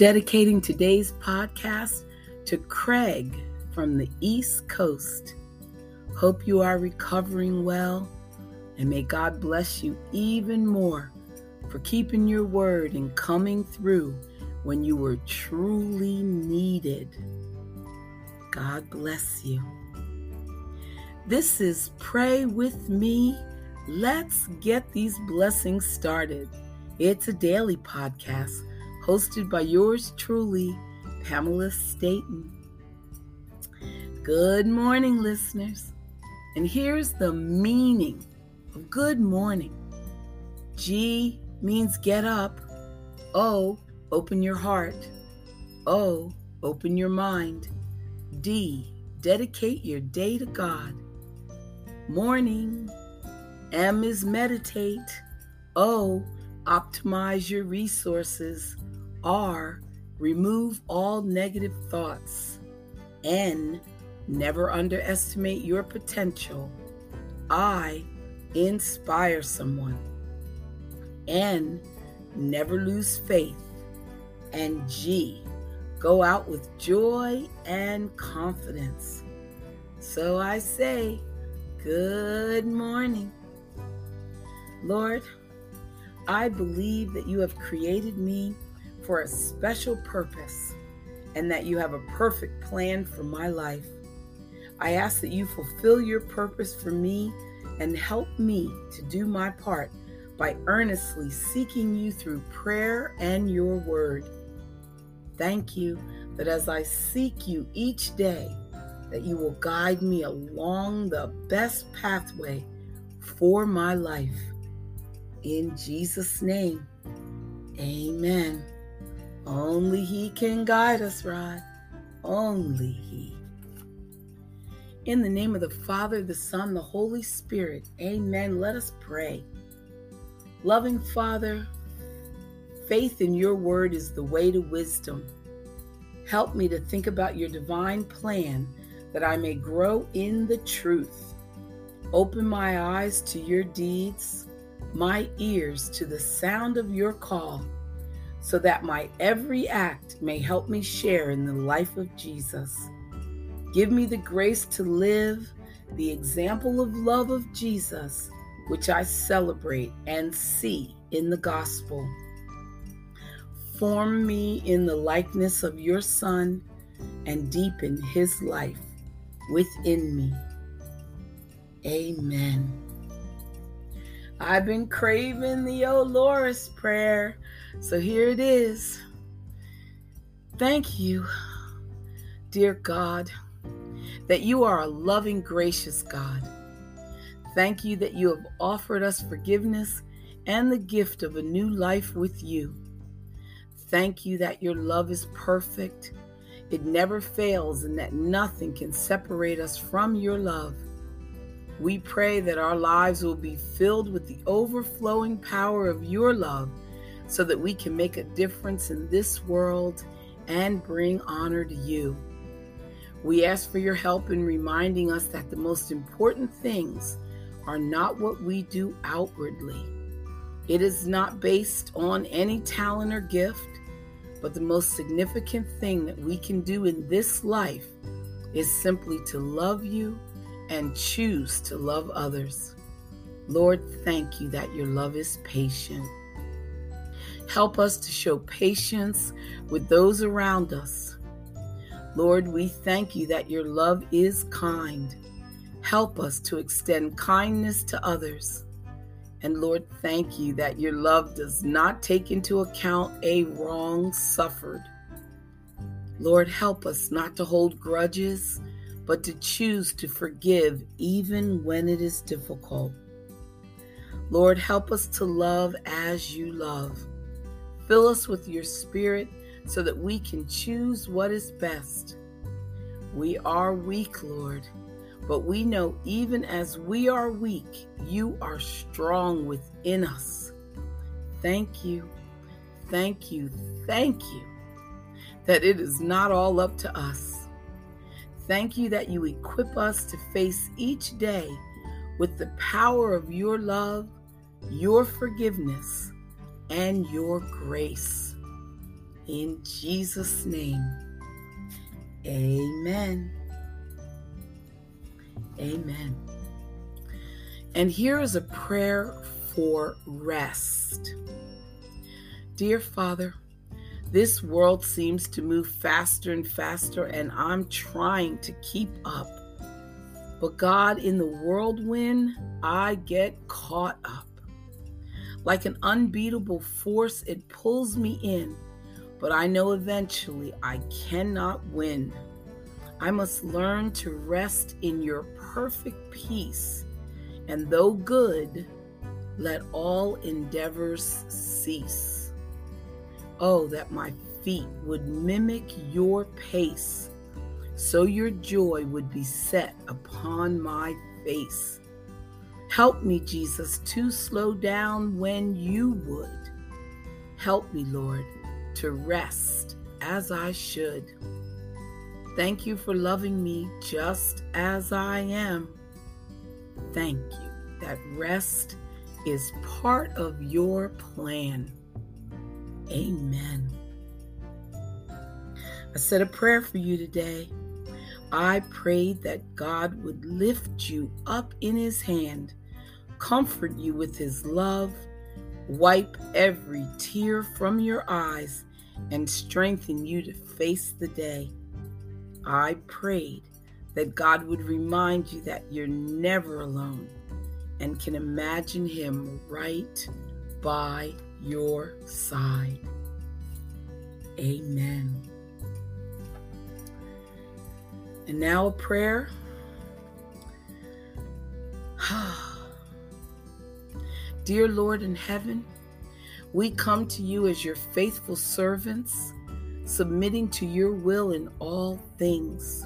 Dedicating today's podcast to Craig from the East Coast. Hope you are recovering well, and may God bless you even more for keeping your word and coming through when you were truly needed. God bless you. This is Pray With Me. Let's get these blessings started. It's a daily podcast hosted by yours truly, Pamela Staten. Good morning, listeners. And here's the meaning of good morning G means get up, O, open your heart, O, open your mind, D, dedicate your day to God. Morning, M is meditate, O, optimize your resources. R, remove all negative thoughts. N, never underestimate your potential. I, inspire someone. N, never lose faith. And G, go out with joy and confidence. So I say, good morning. Lord, I believe that you have created me for a special purpose and that you have a perfect plan for my life. I ask that you fulfill your purpose for me and help me to do my part by earnestly seeking you through prayer and your word. Thank you that as I seek you each day, that you will guide me along the best pathway for my life. In Jesus' name, amen. Only He can guide us, Rod. Only He. In the name of the Father, the Son, the Holy Spirit, amen. Let us pray. Loving Father, faith in your word is the way to wisdom. Help me to think about your divine plan that I may grow in the truth. Open my eyes to your deeds, my ears to the sound of your call so that my every act may help me share in the life of Jesus. Give me the grace to live the example of love of Jesus, which I celebrate and see in the gospel. Form me in the likeness of your Son and deepen his life within me. Amen. I've been craving the Olores prayer so here it is. Thank you, dear God, that you are a loving, gracious God. Thank you that you have offered us forgiveness and the gift of a new life with you. Thank you that your love is perfect, it never fails, and that nothing can separate us from your love. We pray that our lives will be filled with the overflowing power of your love so that we can make a difference in this world and bring honor to you. We ask for your help in reminding us that the most important things are not what we do outwardly. It is not based on any talent or gift, but the most significant thing that we can do in this life is simply to love you and choose to love others. Lord, thank you that your love is patient. Help us to show patience with those around us. Lord, we thank you that your love is kind. Help us to extend kindness to others. And Lord, thank you that your love does not take into account a wrong suffered. Lord, help us not to hold grudges, but to choose to forgive even when it is difficult. Lord, help us to love as you love. Fill us with your spirit so that we can choose what is best. We are weak, Lord, but we know even as we are weak, you are strong within us. Thank you, thank you, thank you that it is not all up to us. Thank you that you equip us to face each day with the power of your love, your forgiveness, and your grace. in Jesus' name. Amen. Amen. And here is a prayer for rest. Dear Father, this world seems to move faster and faster, and I'm trying to keep up. But God, in the whirlwind, I get caught up. Like an unbeatable force, it pulls me in, but I know eventually I cannot win. I must learn to rest in your perfect peace, and though good, let all endeavors cease. Oh, that my feet would mimic your pace, so your joy would be set upon my face. Help me, Jesus, to slow down when you would. Help me, Lord, to rest as I should. Thank you for loving me just as I am. Thank you that rest is part of your plan. Amen. I said a prayer for you today. I prayed that God would lift you up in his hand, comfort you with his love, wipe every tear from your eyes, and strengthen you to face the day. I prayed that God would remind you that you're never alone and can imagine Him right by your side. Amen. And now a prayer. Ah. Dear Lord in heaven, we come to you as your faithful servants submitting to your will in all things.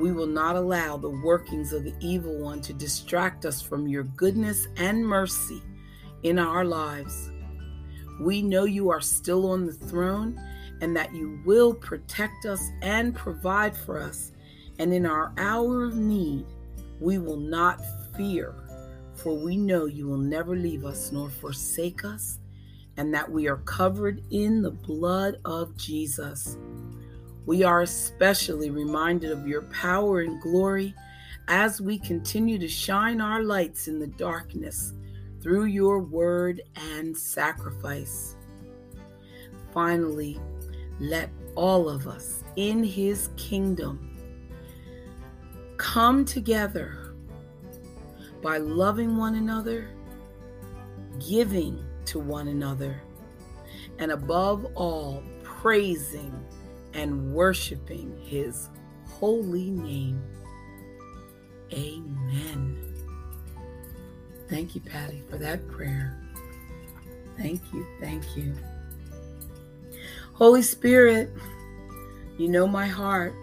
We will not allow the workings of the evil one to distract us from your goodness and mercy in our lives. We know you are still on the throne and that you will protect us and provide for us. And in our hour of need, we will not fear, for we know you will never leave us nor forsake us and that we are covered in the blood of Jesus. We are especially reminded of your power and glory as we continue to shine our lights in the darkness through your word and sacrifice. Finally, let all of us in his kingdom come together by loving one another, giving to one another, and above all, praising and worshiping his holy name. Amen. Thank you, Patty, for that prayer. Thank you. Thank you. Holy Spirit, you know my heart.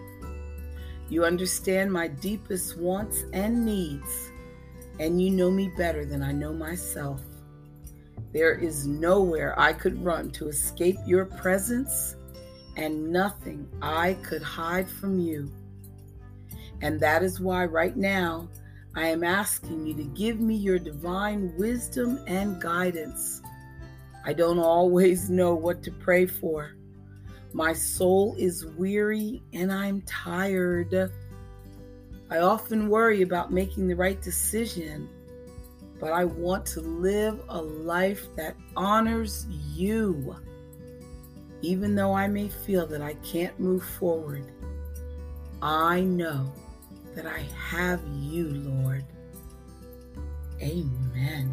You understand my deepest wants and needs, and you know me better than I know myself. There is nowhere I could run to escape your presence, and nothing I could hide from you. And that is why, right now, I am asking you to give me your divine wisdom and guidance. I don't always know what to pray for. My soul is weary and I'm tired. I often worry about making the right decision but I want to live a life that honors you. Even though I may feel that I can't move forward, I know that I have you, Lord. Amen.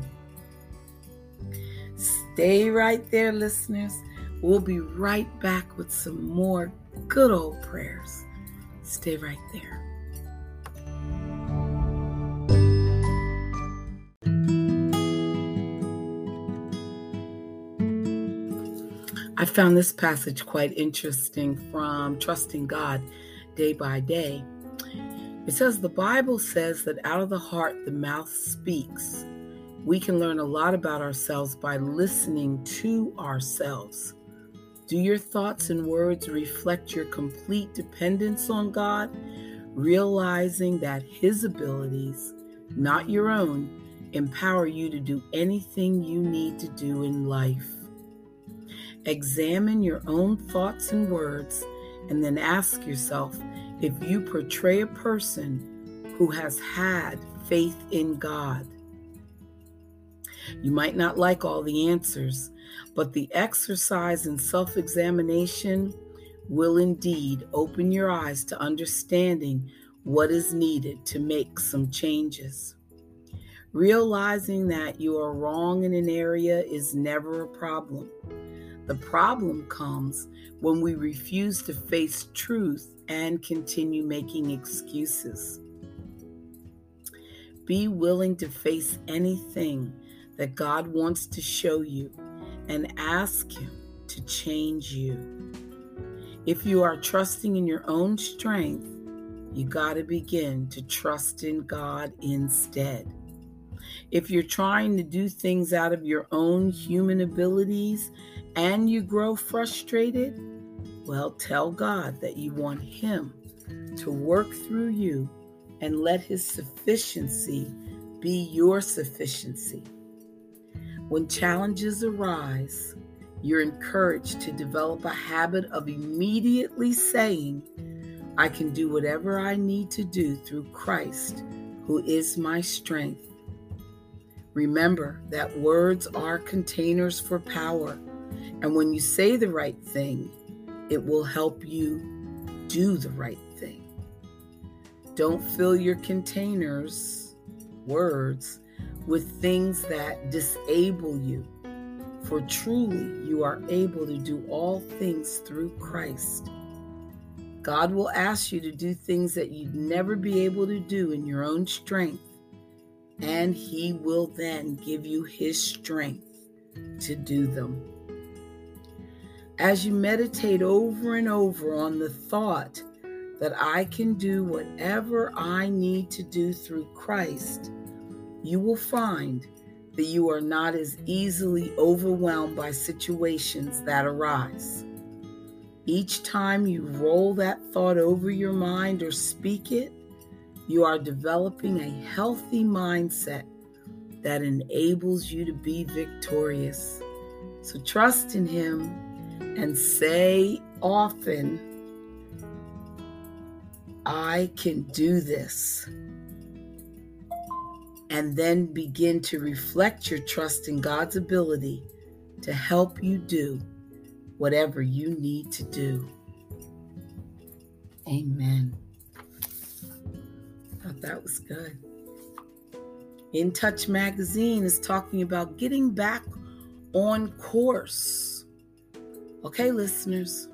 Stay right there, listeners. We'll be right back with some more good old prayers. Stay right there. I found this passage quite interesting from Trusting God Day by Day. It says the Bible says that out of the heart the mouth speaks. We can learn a lot about ourselves by listening to ourselves. Do your thoughts and words reflect your complete dependence on God, realizing that His abilities, not your own, empower you to do anything you need to do in life? Examine your own thoughts and words, and then ask yourself if you portray a person who has had faith in God. You might not like all the answers, but the exercise in self examination will indeed open your eyes to understanding what is needed to make some changes. Realizing that you are wrong in an area is never a problem. The problem comes when we refuse to face truth and continue making excuses. Be willing to face anything that God wants to show you and ask Him to change you. If you are trusting in your own strength, you got to begin to trust in God instead. If you're trying to do things out of your own human abilities and you grow frustrated, well, tell God that you want Him to work through you and let His sufficiency be your sufficiency. When challenges arise, you're encouraged to develop a habit of immediately saying, I can do whatever I need to do through Christ, who is my strength. Remember that words are containers for power, and when you say the right thing, it will help you do the right thing. Don't fill your containers, words, with things that disable you, for truly you are able to do all things through Christ. God will ask you to do things that you'd never be able to do in your own strength and He will then give you His strength to do them. As you meditate over and over on the thought that I can do whatever I need to do through Christ, you will find that you are not as easily overwhelmed by situations that arise. Each time you roll that thought over your mind or speak it, you are developing a healthy mindset that enables you to be victorious. So trust in Him and say often, I can do this. And then begin to reflect your trust in God's ability to help you do whatever you need to do. Amen thought that was good. In Touch Magazine is talking about getting back on course. Okay, listeners,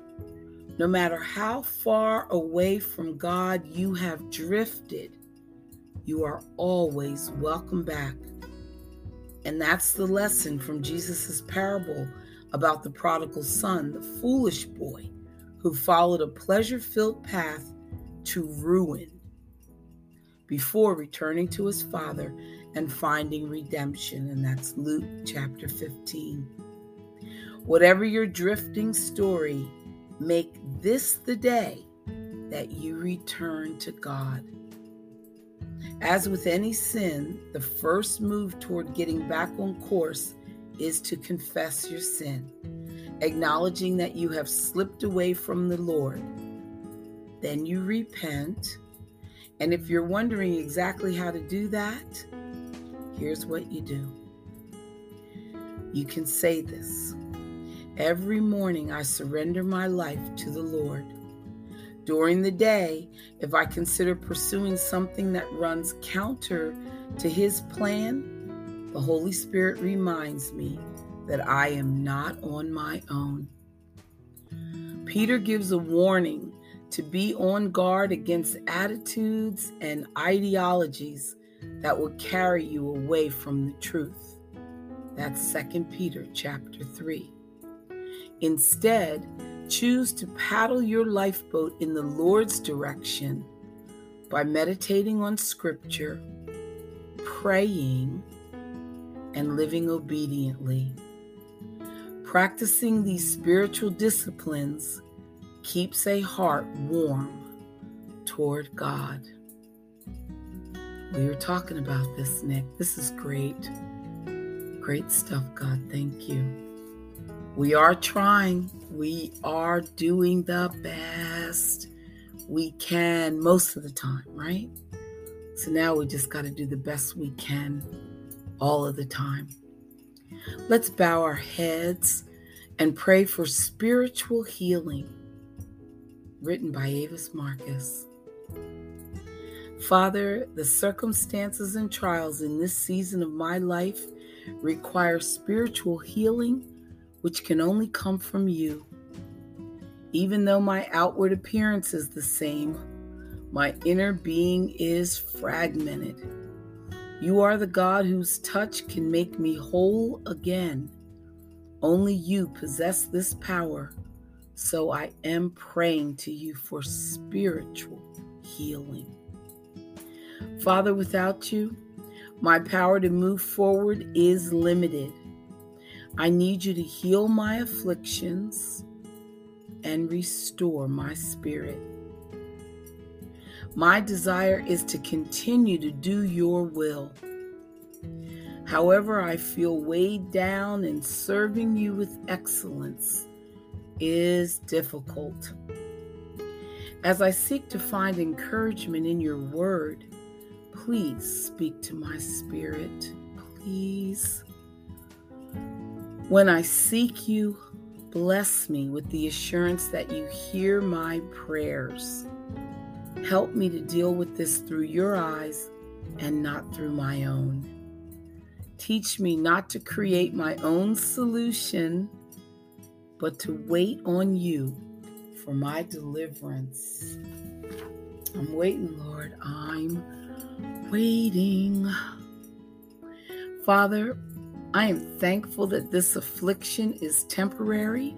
no matter how far away from God you have drifted, you are always welcome back. And that's the lesson from Jesus' parable about the prodigal son, the foolish boy who followed a pleasure filled path to ruin before returning to his father and finding redemption. And that's Luke chapter 15. Whatever your drifting story, make this the day that you return to God. As with any sin, the first move toward getting back on course is to confess your sin, acknowledging that you have slipped away from the Lord. Then you repent and if you're wondering exactly how to do that, here's what you do. You can say this Every morning I surrender my life to the Lord. During the day, if I consider pursuing something that runs counter to His plan, the Holy Spirit reminds me that I am not on my own. Peter gives a warning to be on guard against attitudes and ideologies that will carry you away from the truth. That's 2 Peter chapter 3. Instead, choose to paddle your lifeboat in the Lord's direction by meditating on scripture, praying, and living obediently. Practicing these spiritual disciplines keeps a heart warm toward God. We were talking about this, Nick. This is great. Great stuff, God. Thank you. We are trying, we are doing the best we can most of the time, right? So now we just got to do the best we can all of the time. Let's bow our heads and pray for spiritual healing. Written by Avis Marcus. Father, the circumstances and trials in this season of my life require spiritual healing, which can only come from you. Even though my outward appearance is the same, my inner being is fragmented. You are the God whose touch can make me whole again. Only you possess this power, so I am praying to you for spiritual healing. Father, without you, my power to move forward is limited. I need you to heal my afflictions and restore my spirit. My desire is to continue to do your will. However, I feel weighed down in serving you with excellence is difficult. As I seek to find encouragement in your word, please speak to my spirit. Please. When I seek you, bless me with the assurance that you hear my prayers. Help me to deal with this through your eyes and not through my own. Teach me not to create my own solution, but to wait on you for my deliverance. I'm waiting, Lord. I'm waiting. Father, I am thankful that this affliction is temporary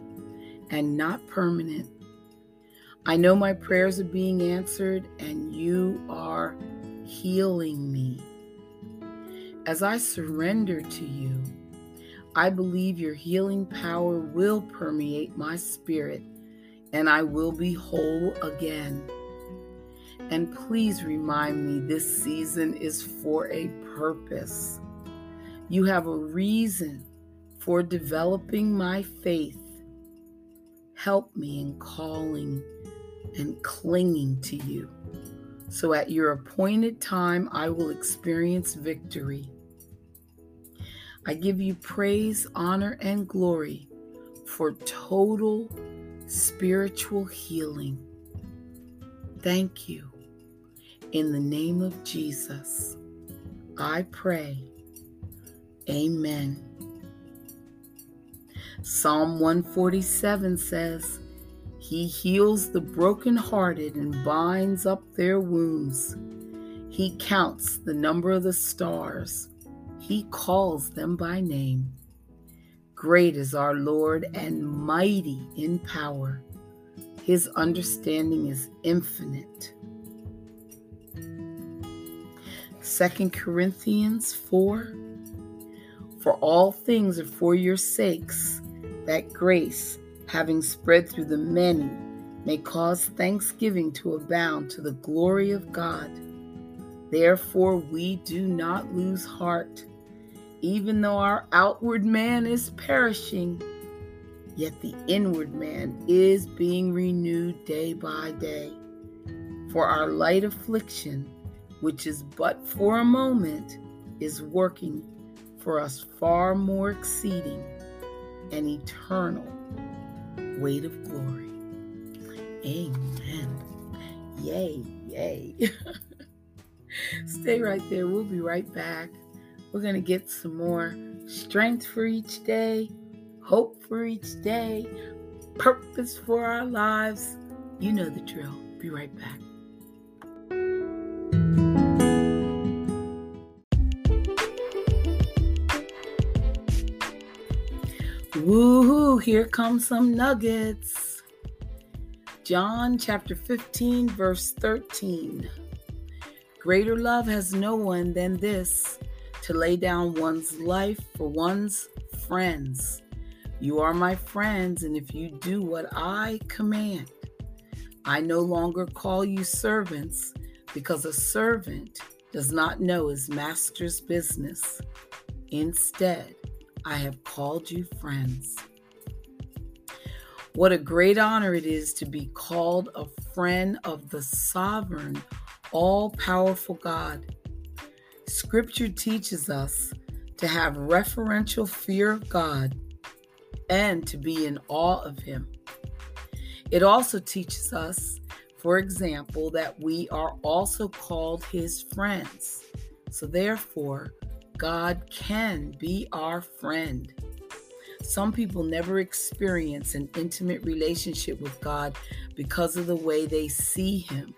and not permanent. I know my prayers are being answered and you are healing me. As I surrender to you, I believe your healing power will permeate my spirit and I will be whole again. And please remind me this season is for a purpose. You have a reason for developing my faith. Help me in calling and clinging to you. So at your appointed time, I will experience victory. I give you praise, honor, and glory for total spiritual healing. Thank you. In the name of Jesus, I pray. Amen. Psalm 147 says, He heals the brokenhearted and binds up their wounds. He counts the number of the stars. He calls them by name. Great is our Lord and mighty in power. His understanding is infinite. 2 Corinthians 4 For all things are for your sakes, that grace, having spread through the many, may cause thanksgiving to abound to the glory of God. Therefore, we do not lose heart, even though our outward man is perishing, yet the inward man is being renewed day by day. For our light affliction, which is but for a moment, is working for us far more exceeding an eternal weight of glory. Amen. Yay, yay. Stay right there. We'll be right back. We're going to get some more strength for each day, hope for each day, purpose for our lives. You know the drill. Be right back. Woohoo, here comes some nuggets. John chapter 15, verse 13. Greater love has no one than this to lay down one's life for one's friends. You are my friends, and if you do what I command, I no longer call you servants because a servant does not know his master's business. Instead, I have called you friends. What a great honor it is to be called a friend of the sovereign, all powerful God. Scripture teaches us to have referential fear of God and to be in awe of Him. It also teaches us, for example, that we are also called His friends. So, therefore, God can be our friend. Some people never experience an intimate relationship with God because of the way they see Him.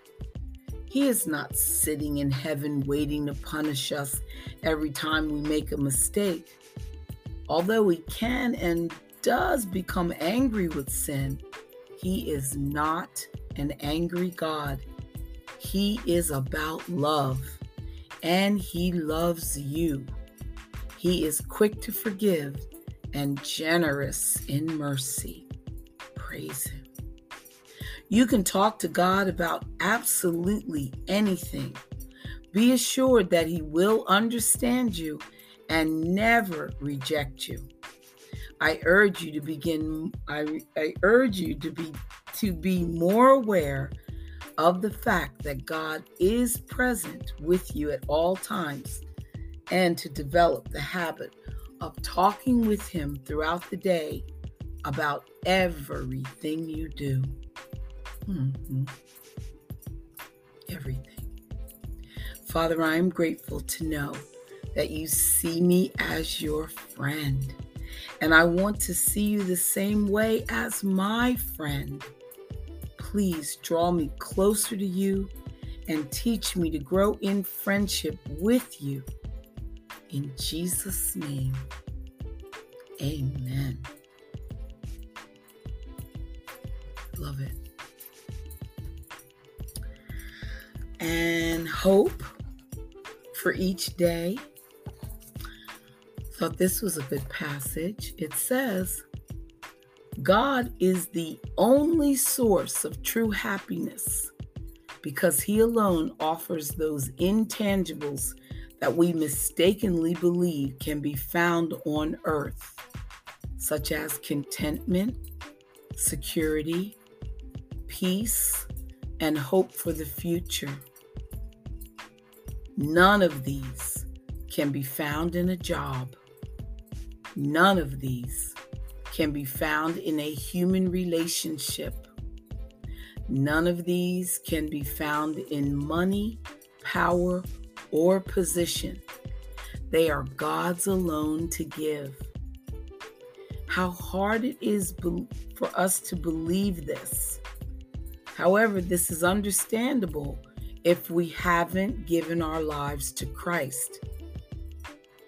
He is not sitting in heaven waiting to punish us every time we make a mistake. Although He can and does become angry with sin, He is not an angry God. He is about love, and He loves you. He is quick to forgive and generous in mercy. Praise Him. You can talk to God about absolutely anything. Be assured that He will understand you and never reject you. I urge you to begin I, I urge you to be to be more aware of the fact that God is present with you at all times and to develop the habit of talking with Him throughout the day about everything you do. Mm-hmm. Everything. Father, I am grateful to know that you see me as your friend. And I want to see you the same way as my friend. Please draw me closer to you and teach me to grow in friendship with you in Jesus' name, amen. Love it. And hope for each day. Thought this was a good passage. It says, God is the only source of true happiness because He alone offers those intangibles that we mistakenly believe can be found on earth, such as contentment, security, peace, and hope for the future. None of these can be found in a job. None of these can be found in a human relationship. None of these can be found in money, power, or position. They are God's alone to give. How hard it is for us to believe this. However, this is understandable if we haven't given our lives to Christ.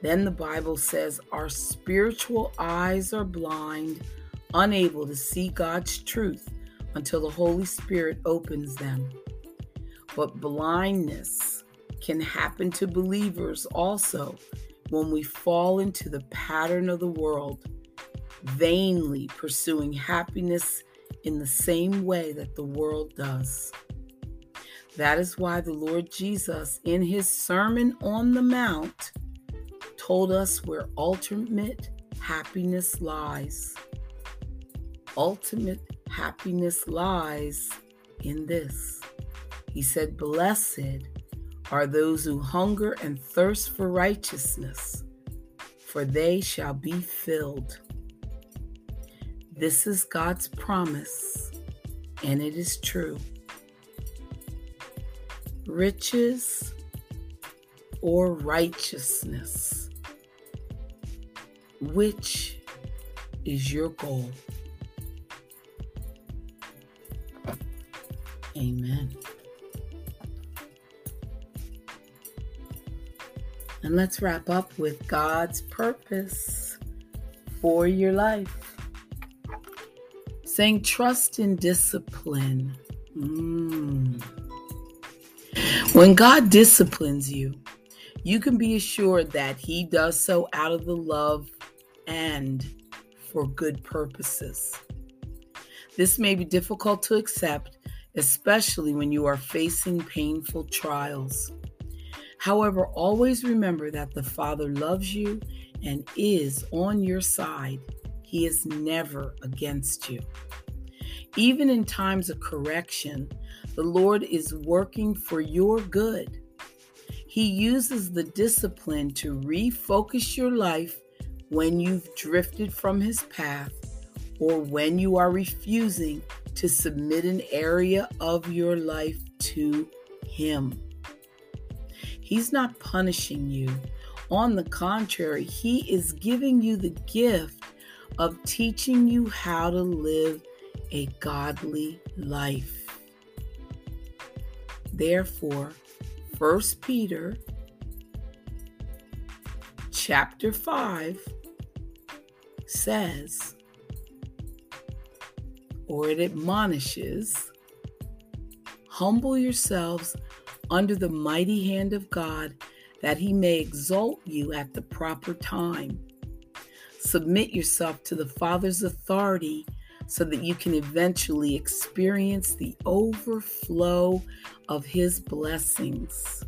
Then the Bible says our spiritual eyes are blind, unable to see God's truth until the Holy Spirit opens them. But blindness can happen to believers also when we fall into the pattern of the world, vainly pursuing happiness in the same way that the world does. That is why the Lord Jesus, in his Sermon on the Mount, told us where ultimate happiness lies. Ultimate happiness lies in this. He said, Blessed are those who hunger and thirst for righteousness, for they shall be filled. This is God's promise, and it is true. Riches or righteousness? Which is your goal? Amen. And let's wrap up with God's purpose for your life. Saying trust in discipline. Mm. When God disciplines you, you can be assured that He does so out of the love and for good purposes. This may be difficult to accept, especially when you are facing painful trials. However, always remember that the Father loves you and is on your side. He is never against you. Even in times of correction, the Lord is working for your good. He uses the discipline to refocus your life when you've drifted from His path or when you are refusing to submit an area of your life to Him. He's not punishing you. On the contrary, He is giving you the gift of teaching you how to live a godly life. Therefore, 1 Peter chapter 5 says, or it admonishes, humble yourselves under the mighty hand of God that he may exalt you at the proper time. Submit yourself to the Father's authority so that you can eventually experience the overflow of His blessings.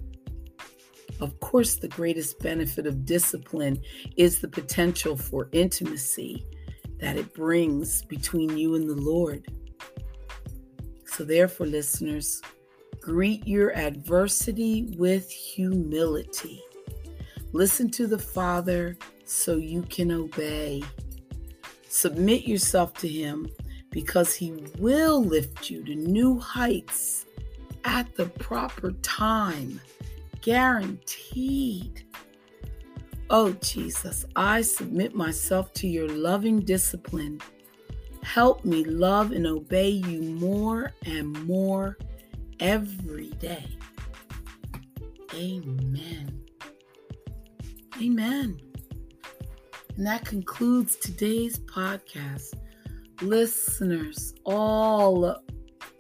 Of course, the greatest benefit of discipline is the potential for intimacy that it brings between you and the Lord. So, therefore, listeners, greet your adversity with humility. Listen to the Father so you can obey. Submit yourself to Him because He will lift you to new heights at the proper time. Guaranteed. Oh, Jesus, I submit myself to your loving discipline. Help me love and obey you more and more every day. Amen. Amen. And that concludes today's podcast. Listeners all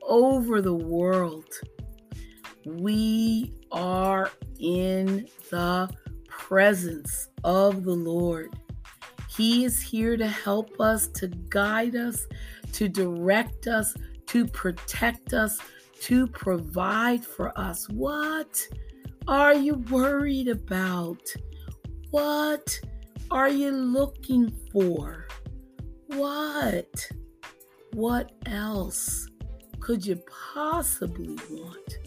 over the world, we are in the presence of the Lord. He is here to help us, to guide us, to direct us, to protect us, to provide for us. What are you worried about? What are you looking for? What? What else could you possibly want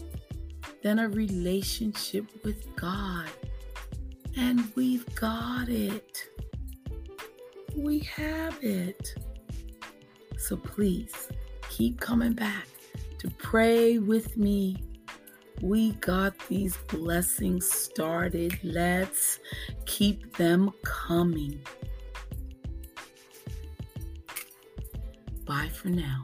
than a relationship with God? And we've got it. We have it. So please keep coming back to pray with me we got these blessings started. Let's keep them coming. Bye for now.